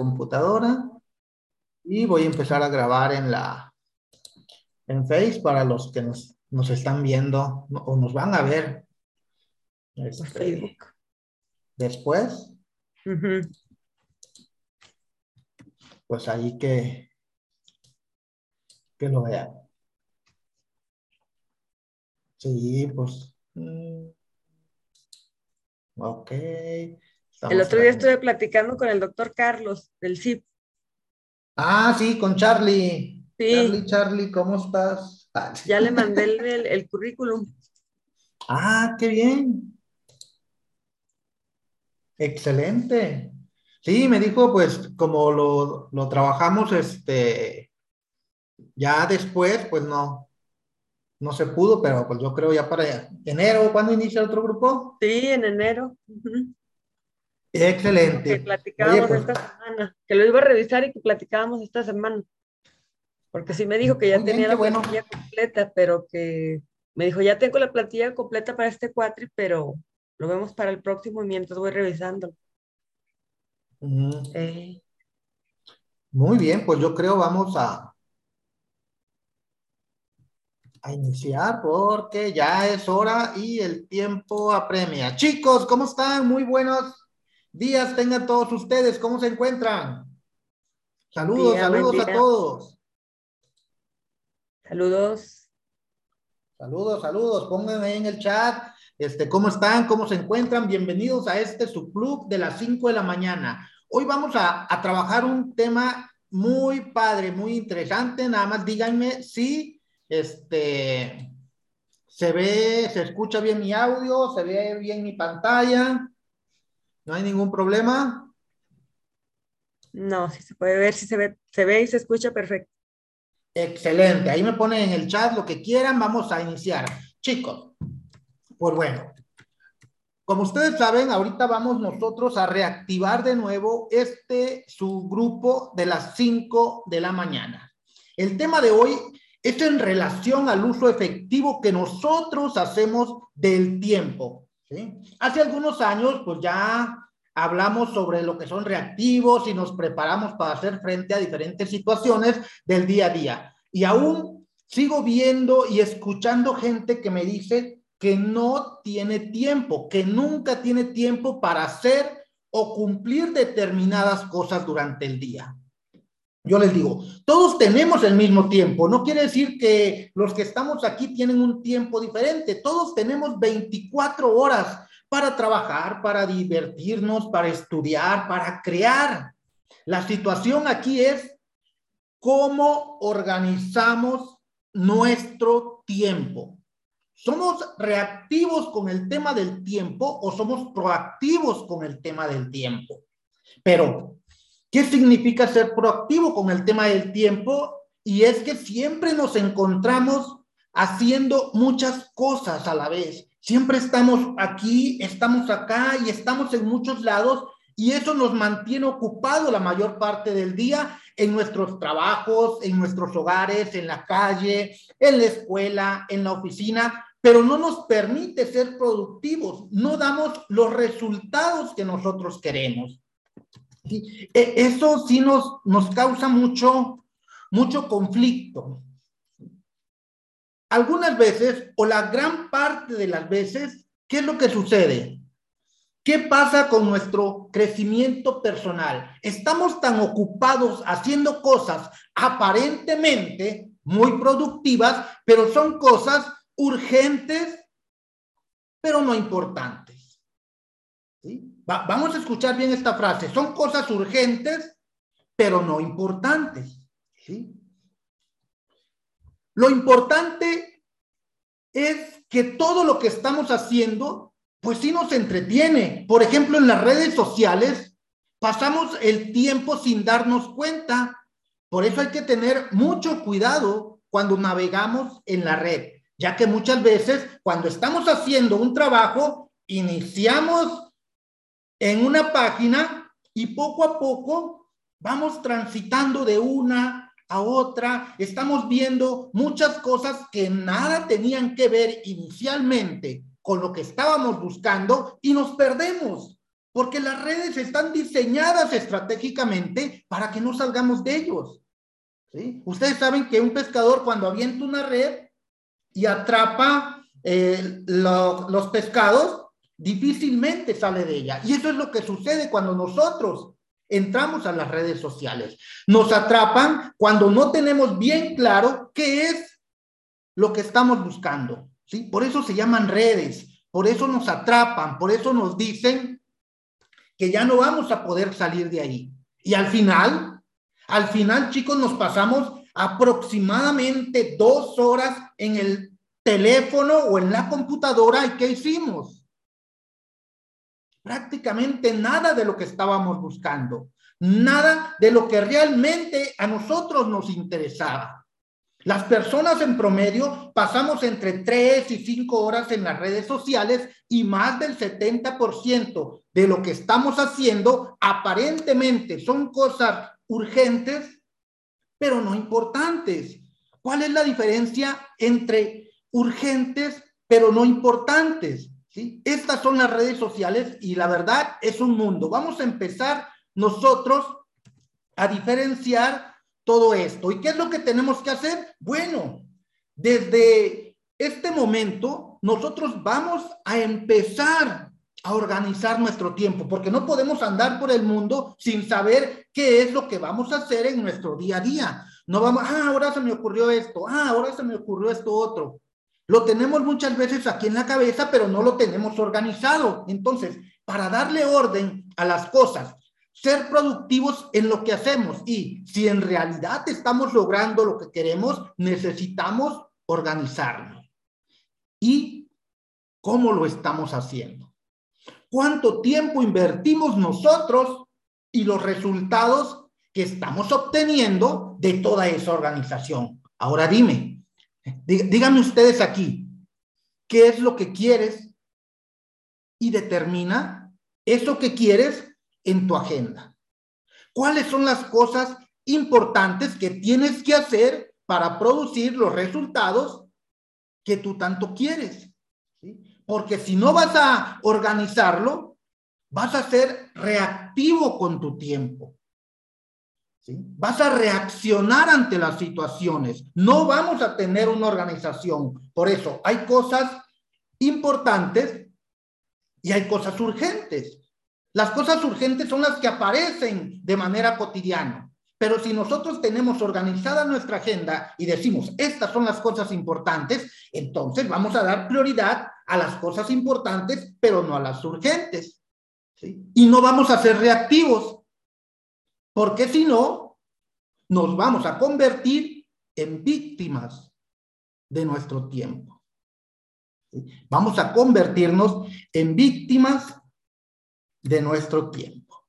computadora y voy a empezar a grabar en la en Face para los que nos, están viendo o nos van a ver. Este, Facebook. Después. Pues ahí que, que lo vean. Sí, pues. Mm, el otro día estuve platicando con el doctor Carlos del CIP. Ah, sí, con Charlie. Sí. Charlie, Charlie, ¿cómo estás? Ah, ya le mandé el, currículum. Ah, qué bien. Excelente. Sí, me dijo, pues, como lo, lo trabajamos, este, ya después, pues no, no se pudo, pero pues yo creo ya para enero, ¿cuándo inicia otro grupo? Sí, en enero. Excelente. Que platicábamos pues, esta semana, que lo iba a revisar y que platicábamos esta semana. Porque sí me dijo que ya tenía la plantilla completa, pero que me dijo, ya tengo la plantilla completa para este cuatri, pero lo vemos para el próximo mientras voy revisando. Muy bien, pues yo creo vamos a, a iniciar porque ya es hora y el tiempo apremia. Chicos, ¿cómo están? Muy buenos días tengan todos ustedes. ¿Cómo se encuentran? Saludos, saludos a todos. Saludos. Saludos, saludos. Pónganme en el chat. Este, ¿cómo están? ¿Cómo se encuentran? Bienvenidos a este subclub de las 5 de la mañana. Hoy vamos a, a trabajar un tema muy padre, muy interesante. Nada más díganme si este, se ve, se escucha bien mi audio, se ve bien mi pantalla. ¿No hay ningún problema? No, si se puede ver, si se ve, se ve y se escucha perfecto. Excelente. Ahí me ponen en el chat lo que quieran. Vamos a iniciar. Chicos, pues bueno, como ustedes saben, ahorita vamos nosotros a reactivar de nuevo este subgrupo de las 5 de la mañana. El tema de hoy esto en relación al uso efectivo que nosotros hacemos del tiempo. Hace algunos años, pues ya hablamos sobre lo que son reactivos y nos preparamos para hacer frente a diferentes situaciones del día a día. Y aún sigo viendo y escuchando gente que me dice que no tiene tiempo, que nunca tiene tiempo para hacer o cumplir determinadas cosas durante el día. Yo les digo, todos tenemos el mismo tiempo. No quiere decir que los que estamos aquí tienen un tiempo diferente. Todos tenemos 24 horas para trabajar, para divertirnos, para estudiar, para crear. La situación aquí es cómo organizamos nuestro tiempo. ¿Somos reactivos con el tema del tiempo o somos proactivos con el tema del tiempo? Pero ¿Qué significa ser proactivo con el tema del tiempo? Y es que siempre nos encontramos haciendo muchas cosas a la vez. Siempre estamos aquí, estamos acá y estamos en muchos lados y eso nos mantiene ocupado la mayor parte del día en nuestros trabajos, en nuestros hogares, en la calle, en la escuela, en la oficina, pero no nos permite ser productivos, no damos los resultados que nosotros queremos. E, eso sí nos, nos causa mucho, mucho conflicto. Algunas veces, o la gran parte de las veces, ¿qué es lo que sucede? ¿Qué pasa con nuestro crecimiento personal? Estamos tan ocupados haciendo cosas aparentemente muy productivas, pero son cosas urgentes, pero no importantes. ¿Sí? Vamos a escuchar bien esta frase. Son cosas urgentes, pero no importantes. ¿sí? Lo importante es que todo lo que estamos haciendo, pues sí nos entretiene. Por ejemplo, en las redes sociales, pasamos el tiempo sin darnos cuenta. Por eso hay que tener mucho cuidado cuando navegamos en la red, ya que muchas veces cuando estamos haciendo un trabajo, iniciamos en una página y poco a poco vamos transitando de una a otra, estamos viendo muchas cosas que nada tenían que ver inicialmente con lo que estábamos buscando y nos perdemos. porque las redes están diseñadas estratégicamente para que no salgamos de ellos. ¿sí? Ustedes saben que un pescador cuando avienta una red y atrapa eh, los pescados, difícilmente sale de ella. Y eso es lo que sucede cuando nosotros entramos a las redes sociales. Nos atrapan cuando no tenemos bien claro qué es lo que estamos buscando. ¿sí? Por eso se llaman redes, por eso nos atrapan, por eso nos dicen que ya no vamos a poder salir de ahí. Y al final, al final, chicos, nos pasamos aproximadamente dos horas en el teléfono o en la computadora. ¿Y qué hicimos? Prácticamente nada de lo que estábamos buscando, nada de lo que realmente a nosotros nos interesaba. Las personas en promedio pasamos entre 3 y 5 horas en las redes sociales y más del 70% de lo que estamos haciendo aparentemente son cosas urgentes, pero no importantes. ¿Cuál es la diferencia entre urgentes, pero no importantes? Estas son las redes sociales y la verdad es un mundo. Vamos a empezar nosotros a diferenciar todo esto. ¿Y qué es lo que tenemos que hacer? Bueno, desde este momento nosotros vamos a empezar a organizar nuestro tiempo, porque no podemos andar por el mundo sin saber qué es lo que vamos a hacer en nuestro día a día. No vamos, ah, ahora se me ocurrió esto, ah, ahora se me ocurrió esto otro. Lo tenemos muchas veces aquí en la cabeza, pero no lo tenemos organizado. Entonces, para darle orden a las cosas ser productivos en lo que hacemos y si en realidad estamos logrando lo que queremos, necesitamos organizarnos. ¿Y cómo lo estamos haciendo? ¿Cuánto tiempo invertimos nosotros y los resultados que estamos obteniendo de toda esa organización? Ahora dime, díganme ustedes aquí, ¿qué es lo que quieres? Y determina eso que quieres en tu agenda? ¿Cuáles son las cosas importantes que tienes que hacer para producir los resultados que tú tanto quieres? Porque si no vas a organizarlo, vas a ser reactivo con tu tiempo. Vas a reaccionar ante las situaciones. No vamos a tener una organización. Por eso hay cosas importantes y hay cosas urgentes. Las cosas urgentes son las que aparecen de manera cotidiana. Pero si nosotros tenemos organizada nuestra agenda y decimos, estas son las cosas importantes, entonces vamos a dar prioridad a las cosas importantes, pero no a las urgentes. Y no vamos a ser reactivos, porque si no, nos vamos a convertir en víctimas de nuestro tiempo. Vamos a convertirnos en víctimas de nuestro tiempo.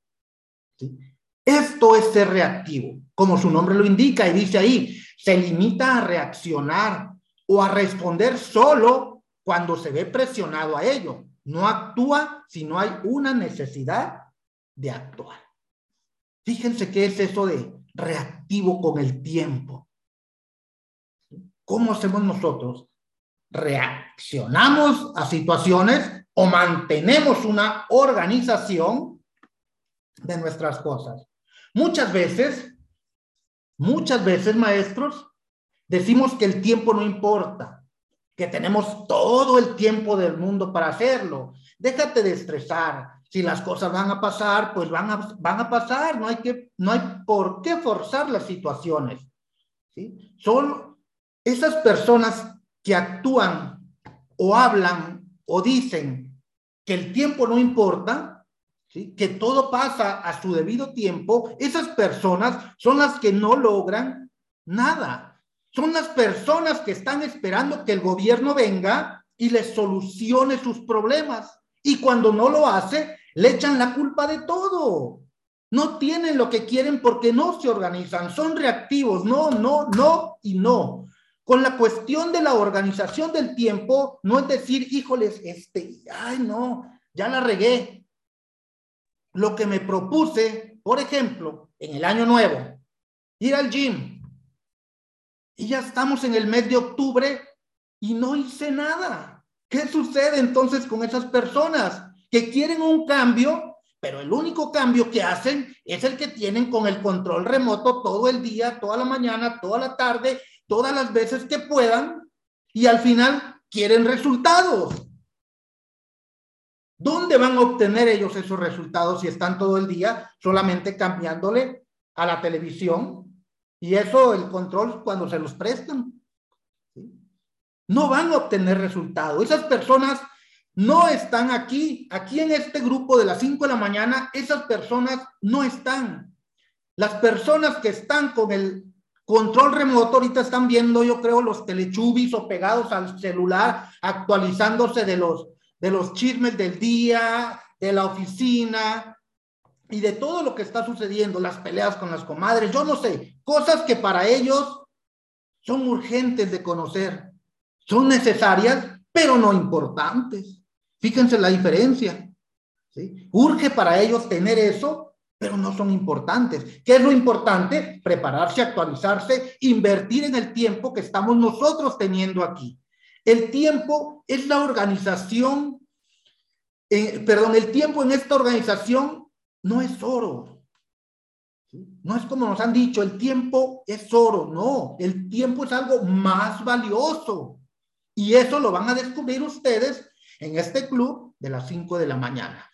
Esto es ser reactivo, como su nombre lo indica y dice ahí, se limita a reaccionar o a responder solo cuando se ve presionado a ello. No actúa si no hay una necesidad de actuar. Fíjense qué es eso de reactivo con el tiempo. ¿Cómo hacemos nosotros? Reaccionamos a situaciones o mantenemos una organización de nuestras cosas. Muchas veces, muchas veces, maestros, decimos que el tiempo no importa, que tenemos todo el tiempo del mundo para hacerlo. Déjate de estresar. Si las cosas van a pasar, pues van a, van a pasar. No hay, que, no hay por qué forzar las situaciones. ¿sí? Son esas personas que actúan o hablan o dicen que el tiempo no importa, que todo pasa a su debido tiempo, esas personas son las que no logran nada. Son las personas que están esperando que el gobierno venga y les solucione sus problemas. Y cuando no lo hace, le echan la culpa de todo. No tienen lo que quieren porque no se organizan, son reactivos, no, no, no y no. Con la cuestión de la organización del tiempo, no es decir, híjoles, este, ay, no, ya la regué. Lo que me propuse, por ejemplo, en el año nuevo, ir al gym. Y ya estamos en el mes de octubre y no hice nada. ¿Qué sucede entonces con esas personas que quieren un cambio, pero el único cambio que hacen es el que tienen con el control remoto todo el día, toda la mañana, toda la tarde, todas las veces que puedan, y al final quieren resultados. ¿Dónde van a obtener ellos esos resultados si están todo el día solamente cambiándole a la televisión? Y eso, el control, cuando se los prestan. No van a obtener resultados. Esas personas no están aquí, aquí en este grupo de las 5 de la mañana, esas personas no están. Las personas que están con el control remoto ahorita están viendo, yo creo, los telechubis o pegados al celular, actualizándose de los, de los chismes del día, de la oficina y de todo lo que está sucediendo, las peleas con las comadres, yo no sé, cosas que para ellos son urgentes de conocer, son necesarias, pero no importantes. Fíjense la diferencia. ¿sí? Urge para ellos tener eso, pero no son importantes. ¿Qué es lo importante? Prepararse, actualizarse, invertir en el tiempo que estamos nosotros teniendo aquí. El tiempo es la organización, eh, perdón, el tiempo en esta organización no es oro. No es como nos han dicho, el tiempo es oro, no, el tiempo es algo más valioso. Y eso lo van a descubrir ustedes en este club de las 5 de la mañana.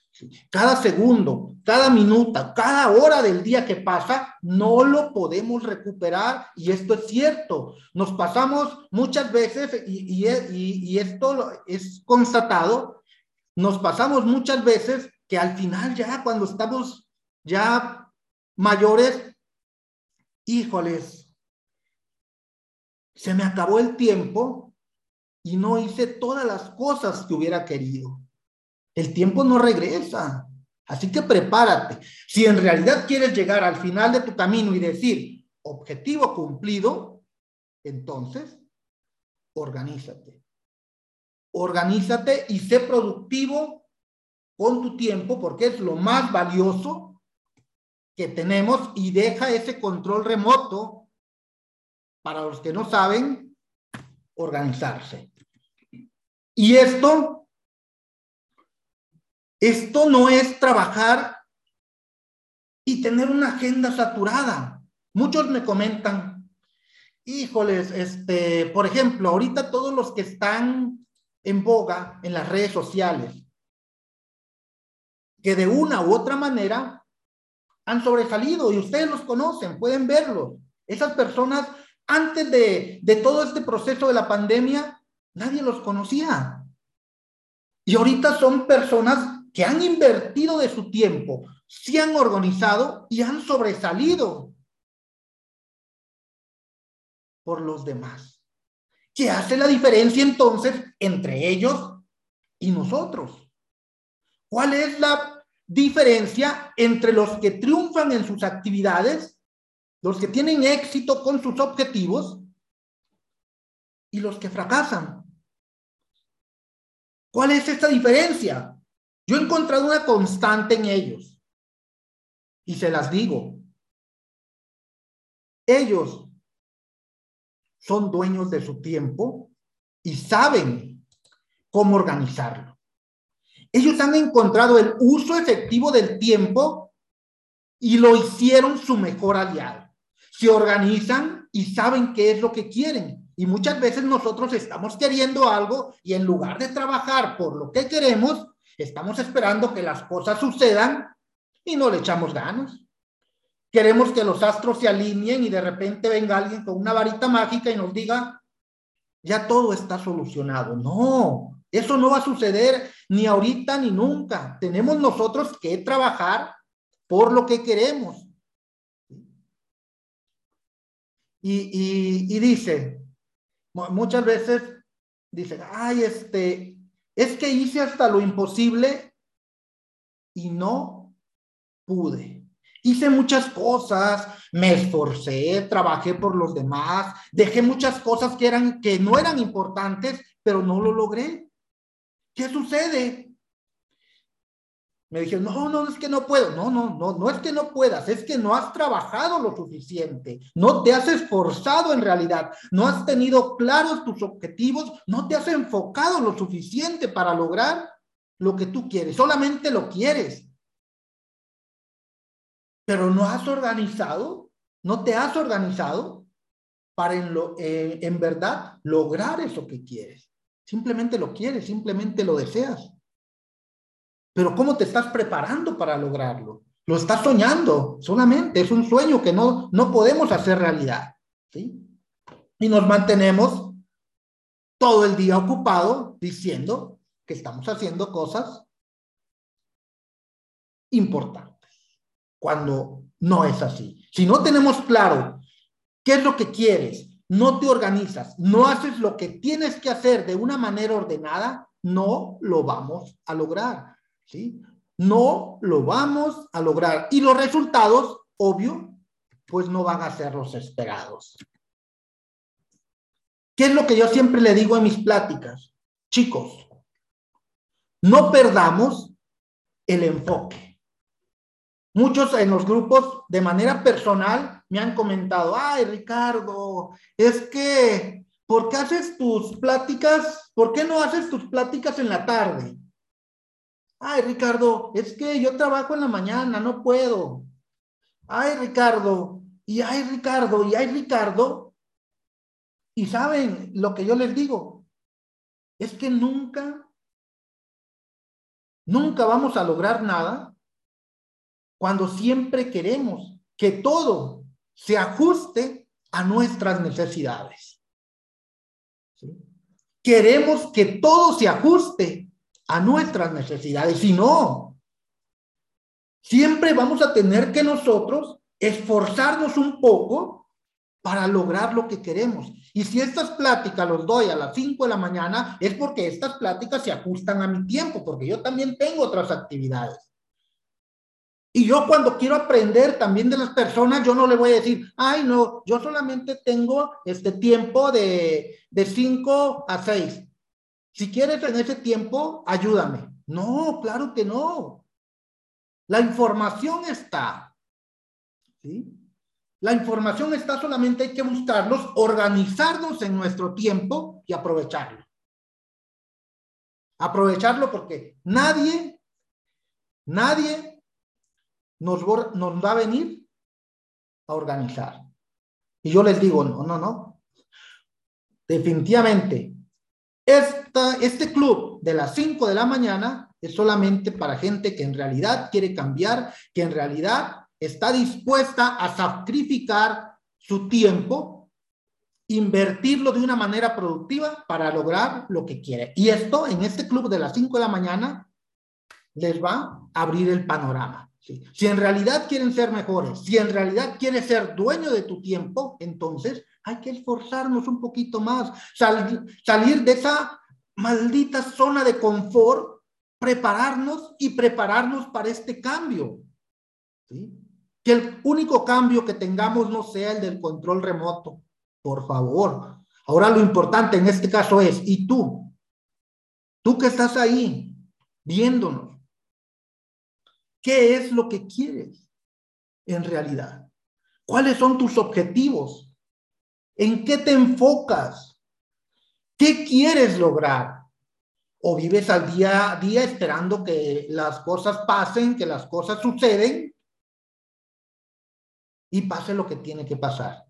Cada segundo, cada minuto, cada hora del día que pasa, no lo podemos recuperar y esto es cierto. Nos pasamos muchas veces y, y, esto es constatado, nos pasamos muchas veces que al final ya cuando estamos ya mayores, híjoles, se me acabó el tiempo y no hice todas las cosas que hubiera querido. El tiempo no regresa. Así que prepárate. Si en realidad quieres llegar al final de tu camino y decir, objetivo cumplido, entonces, organízate. Organízate y sé productivo con tu tiempo porque es lo más valioso que tenemos y deja ese control remoto para los que no saben organizarse. Y esto, esto no es trabajar y tener una agenda saturada. Muchos me comentan, híjoles, este, por ejemplo, ahorita todos los que están en boga en las redes sociales, que de una u otra manera han sobresalido y ustedes los conocen, pueden verlos. Esas personas, antes de, de todo este proceso de la pandemia, Nadie los conocía. Y ahorita son personas que han invertido de su tiempo, se han organizado y han sobresalido por los demás. ¿Qué hace la diferencia entonces entre ellos y nosotros? ¿Cuál es la diferencia entre los que triunfan en sus actividades, los que tienen éxito con sus objetivos y los que fracasan? ¿Cuál es esta diferencia? Yo he encontrado una constante en ellos y se las digo. Ellos son dueños de su tiempo y saben cómo organizarlo. Ellos han encontrado el uso efectivo del tiempo y lo hicieron su mejor aliado. Se organizan y saben qué es lo que quieren y muchas veces nosotros estamos queriendo algo y en lugar de trabajar por lo que queremos, estamos esperando que las cosas sucedan y no le echamos ganas. Queremos que los astros se alineen y de repente venga alguien con una varita mágica y nos diga, ya todo está solucionado. No, eso no va a suceder ni ahorita ni nunca. Tenemos nosotros que trabajar por lo que queremos. Y, dice, muchas veces dicen, ay, este, es que hice hasta lo imposible y no pude. Hice muchas cosas, me esforcé, trabajé por los demás, dejé muchas cosas que eran que no eran importantes, pero no lo logré. ¿Qué sucede? Me dijeron, no, no, es que no puedo. No, no, no, no es que no puedas, es que no has trabajado lo suficiente, no te has esforzado en realidad, no has tenido claros tus objetivos, no te has enfocado lo suficiente para lograr lo que tú quieres, solamente lo quieres. pero no has organizado, no te has organizado para en, lo, eh, en verdad lograr eso que quieres. Simplemente lo quieres, simplemente lo deseas. Pero ¿cómo te estás preparando para lograrlo? Lo estás soñando solamente, es un sueño que no, no podemos hacer realidad. ¿sí? Y nos mantenemos todo el día ocupado diciendo que estamos haciendo cosas importantes, cuando no es así. Si no tenemos claro qué es lo que quieres, no te organizas, no haces lo que tienes que hacer de una manera ordenada, no lo vamos a lograr, ¿sí? No lo vamos a lograr. Y los resultados, obvio, pues no van a ser los esperados. ¿Qué es lo que yo siempre le digo en mis pláticas? Chicos, no perdamos el enfoque. Muchos en los grupos de manera personal me han comentado, ay Ricardo, es que, ¿por qué haces tus pláticas? ¿Por qué no haces tus pláticas en la tarde? Ay Ricardo, es que yo trabajo en la mañana, no puedo. Ay Ricardo, y ay Ricardo, y ay Ricardo. Y saben lo que yo les digo, es que nunca Nunca vamos a lograr nada cuando siempre queremos que todo se ajuste a nuestras necesidades. Queremos que todo se ajuste a nuestras necesidades. Si no, siempre vamos a tener que nosotros esforzarnos un poco para lograr lo que queremos. Y si estas pláticas los doy a las 5 de la mañana, es porque estas pláticas se ajustan a mi tiempo, porque yo también tengo otras actividades. Y yo cuando quiero aprender también de las personas, yo no le voy a decir, ay, no, yo solamente tengo este tiempo de, de 5 a 6. Si quieres en ese tiempo, ayúdame. No, claro que no. La información está. ¿Sí? La información está solamente hay que buscarlos, organizarnos en nuestro tiempo y aprovecharlo. Aprovecharlo porque nadie, nadie nos, nos va a venir a organizar. Y yo les digo, no, no, no. Definitivamente, este club de las 5 de la mañana es solamente para gente que en realidad quiere cambiar, que en realidad está dispuesta a sacrificar su tiempo, invertirlo de una manera productiva para lograr lo que quiere. Y esto en este club de las 5 de la mañana les va a abrir el panorama. Si en realidad quieren ser mejores, si en realidad quieres ser dueño de tu tiempo, entonces hay que esforzarnos un poquito más, salir de esa maldita zona de confort, prepararnos y prepararnos para este cambio. ¿sí? Que el único cambio que tengamos no sea el del control remoto, por favor. Ahora lo importante en este caso es, ¿y tú? Tú que estás ahí viéndonos, ¿qué es lo que quieres en realidad? ¿Cuáles son tus objetivos? ¿En qué te enfocas? ¿Qué quieres lograr? ¿O vives al día a día esperando que las cosas pasen, que las cosas suceden y pase lo que tiene que pasar.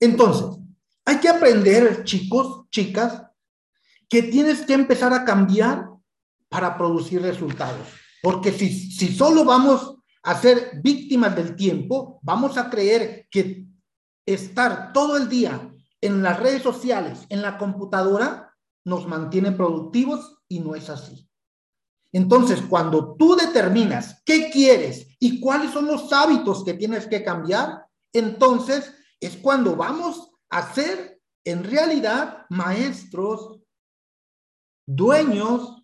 Entonces, hay que aprender, chicos, chicas, que tienes que empezar a cambiar para producir resultados. Porque si, si solo vamos a ser víctimas del tiempo, vamos a creer que estar todo el día en las redes sociales, en la computadora, nos mantiene productivos y no es así. Entonces, cuando tú determinas qué quieres y cuáles son los hábitos que tienes que cambiar, entonces es cuando vamos a ser en realidad maestros, dueños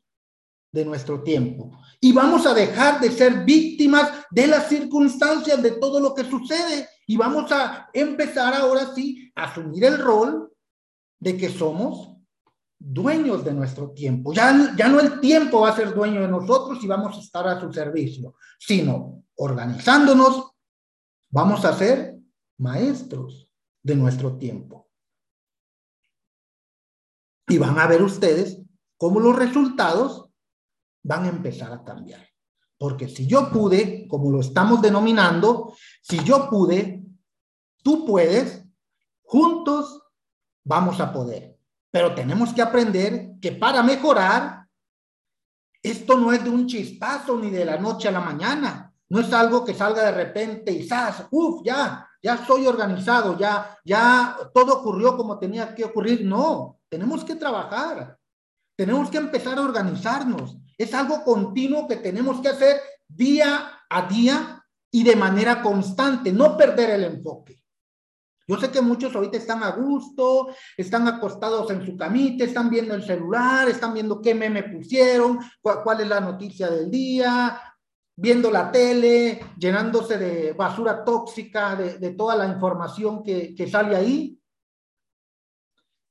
de nuestro tiempo. Y vamos a dejar de ser víctimas de las circunstancias, de todo lo que sucede. Y vamos a empezar ahora sí a asumir el rol de que somos dueños de nuestro tiempo. Ya, ya no el tiempo va a ser dueño de nosotros y vamos a estar a su servicio, sino organizándonos, vamos a ser maestros de nuestro tiempo. Y van a ver ustedes cómo los resultados van a empezar a cambiar. Porque si yo pude, como lo estamos denominando, si yo pude, tú puedes, juntos vamos a poder. Pero tenemos que aprender que para mejorar, esto no es de un chispazo ni de la noche a la mañana. No es algo que salga de repente y ¡zas! ¡Uf! Ya, ya soy organizado, ya, ya todo ocurrió como tenía que ocurrir. No, tenemos que trabajar. Tenemos que empezar a organizarnos. Es algo continuo que tenemos que hacer día a día y de manera constante, no perder el enfoque. Yo sé que muchos ahorita están a gusto, están acostados en su camita, están viendo el celular, están viendo qué meme pusieron, cuál, es la noticia del día, viendo la tele, llenándose de basura tóxica, de, toda la información que, que sale ahí.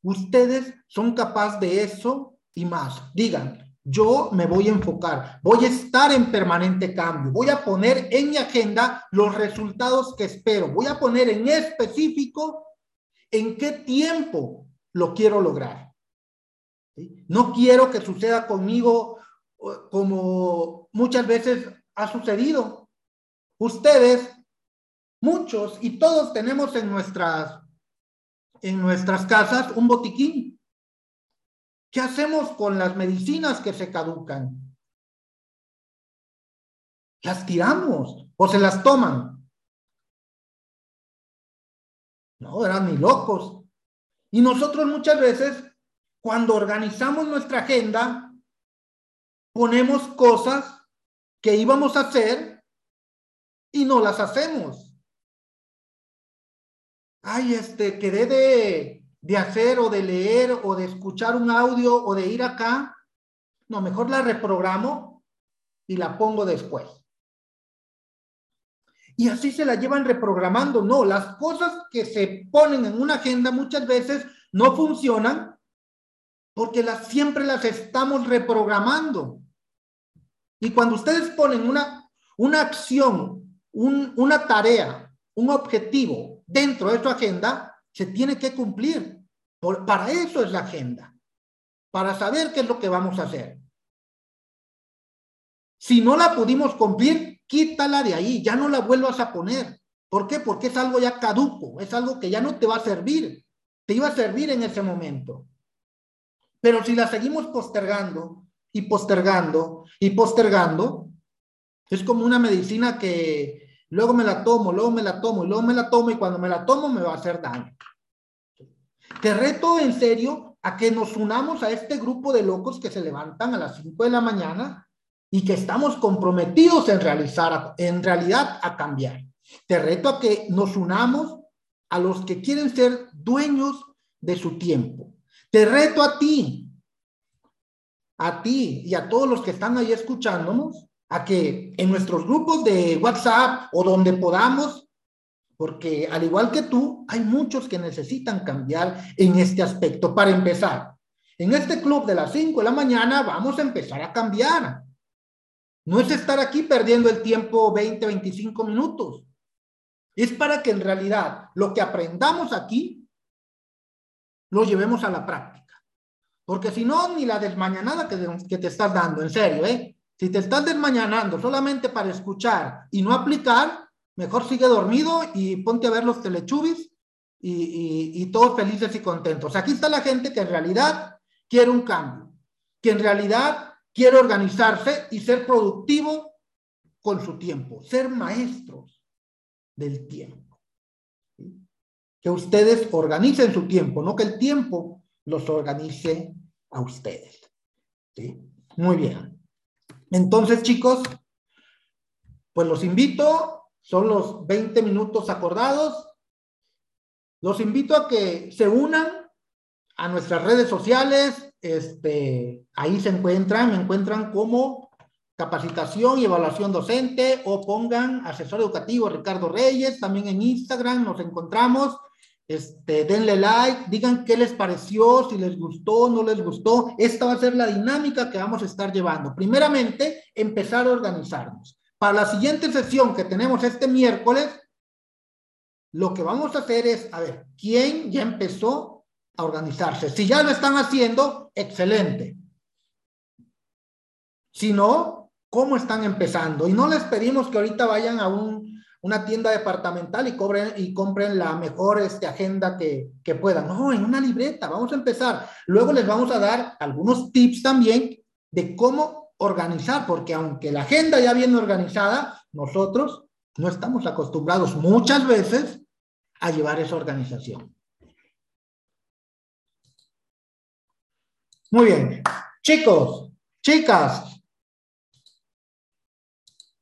Ustedes son capaces de eso y más. Digan, yo me voy a enfocar, voy a estar en permanente cambio, voy a poner en mi agenda los resultados que espero, voy a poner en específico en qué tiempo lo quiero lograr. No quiero que suceda conmigo como muchas veces ha sucedido. Ustedes, muchos y todos tenemos en nuestras en nuestras casas un botiquín ¿Qué hacemos con las medicinas que se caducan? Las tiramos o se las toman. No, eran ni locos. Y nosotros muchas veces, cuando organizamos nuestra agenda, ponemos cosas que íbamos a hacer y no las hacemos. Ay, este, quedé de, de hacer o de leer o de escuchar un audio o de ir acá. No, mejor la reprogramo y la pongo después. Y así se la llevan reprogramando. No, las cosas que se ponen en una agenda muchas veces no funcionan porque las, siempre las estamos reprogramando. Y cuando ustedes ponen una, una acción, una tarea, un objetivo dentro de su agenda, se tiene que cumplir. Para eso es la agenda, para saber qué es lo que vamos a hacer. Si no la pudimos cumplir, quítala de ahí, ya no la vuelvas a poner. ¿Por qué? Porque es algo ya caduco, es algo que ya no te va a servir. Te iba a servir en ese momento. Pero si la seguimos postergando y postergando y postergando, es como una medicina que luego me la tomo, luego me la tomo luego me la tomo y cuando me la tomo me va a hacer daño. Te reto en serio a que nos unamos a este grupo de locos que se levantan a las 5 de la mañana y que estamos comprometidos en realizar, en realidad a cambiar. Te reto a que nos unamos a los que quieren ser dueños de su tiempo. Te reto a ti, a ti y a todos los que están ahí escuchándonos, a que en nuestros grupos de WhatsApp o donde podamos, porque al igual que tú, hay muchos que necesitan cambiar en este aspecto. Para empezar, en este club de las 5 de la mañana vamos a empezar a cambiar. No es estar aquí perdiendo el tiempo 20, 25 minutos. Es para que en realidad lo que aprendamos aquí lo llevemos a la práctica. Porque si no, ni la desmañanada que, que te estás dando, en serio, ¿eh? Si te estás desmañanando solamente para escuchar y no aplicar, mejor sigue dormido y ponte a ver los telechubis y, todos felices y contentos. Aquí está la gente que en realidad quiere un cambio, que en realidad quiere organizarse y ser productivo con su tiempo, ser maestros del tiempo. Que ustedes organicen su tiempo, no que el tiempo los organice a ustedes. Muy bien. Entonces, chicos, pues los invito, son los 20 minutos acordados. Los invito a que se unan a nuestras redes sociales. Este, ahí se encuentran, me encuentran como capacitación y evaluación docente o pongan asesor educativo Ricardo Reyes, también en Instagram nos encontramos. Este, denle like, digan qué les pareció, si les gustó, no les gustó. Esta va a ser la dinámica que vamos a estar llevando. Primeramente, empezar a organizarnos. Para la siguiente sesión que tenemos este miércoles, lo que vamos a hacer es, a ver, ¿quién ya empezó a organizarse? Si ya lo están haciendo, excelente. sino cómo están empezando. Y no les pedimos que ahorita vayan a una tienda departamental y, cobren, y compren la mejor este, agenda que, que puedan. No, en una libreta, vamos a empezar. Luego les vamos a dar algunos tips también de cómo organizar, porque aunque la agenda ya viene organizada, nosotros no estamos acostumbrados muchas veces a llevar esa organización. Muy bien. Chicos, chicas,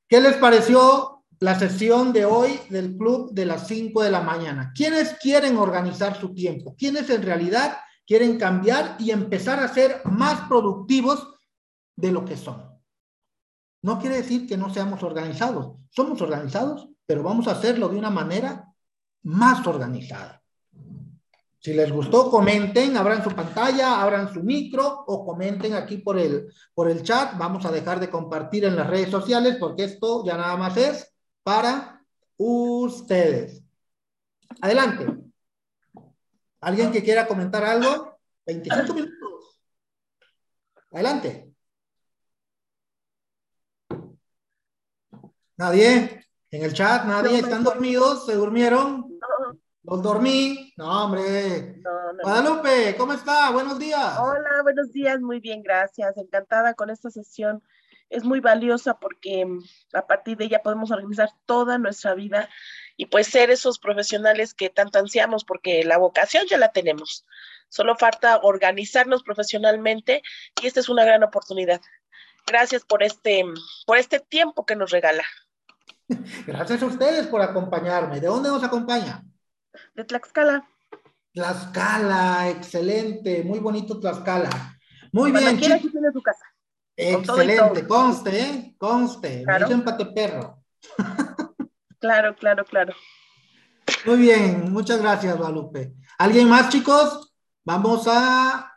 ¿qué les pareció la sesión de hoy del club de las 5 de la mañana? ¿Quiénes quieren organizar su tiempo? ¿Quiénes en realidad quieren cambiar y empezar a ser más productivos de lo que son? No quiere decir que no seamos organizados. Somos organizados, pero vamos a hacerlo de una manera más organizada. Si les gustó, comenten, abran su pantalla, abran su micro o comenten aquí por el, por el chat. Vamos a dejar de compartir en las redes sociales porque esto ya nada más es para ustedes. Adelante. ¿Alguien que quiera comentar algo? 25 minutos. Adelante. Nadie. En el chat, nadie. ¿Están dormidos? ¿Se durmieron? Los dormí. No, hombre. Guadalupe, ¿cómo está? Buenos días. Hola, buenos días. Muy bien, gracias. Encantada con esta sesión. Es muy valiosa porque mm, a partir de ella podemos organizar toda nuestra vida y pues ser esos profesionales que tanto ansiamos porque la vocación ya la tenemos. Solo falta organizarnos profesionalmente y esta es una gran oportunidad. Gracias por este, por este tiempo que nos regala. Gracias a ustedes por acompañarme. ¿De dónde nos acompaña? de Tlaxcala. Tlaxcala, excelente, muy bonito Tlaxcala. Muy bien. Quiera aquí tiene su casa. Excelente, conste, ¿eh? Conste. Claro. empate perro. claro, claro, claro. Muy bien, muchas gracias, Guadalupe. ¿Alguien más, chicos? Vamos a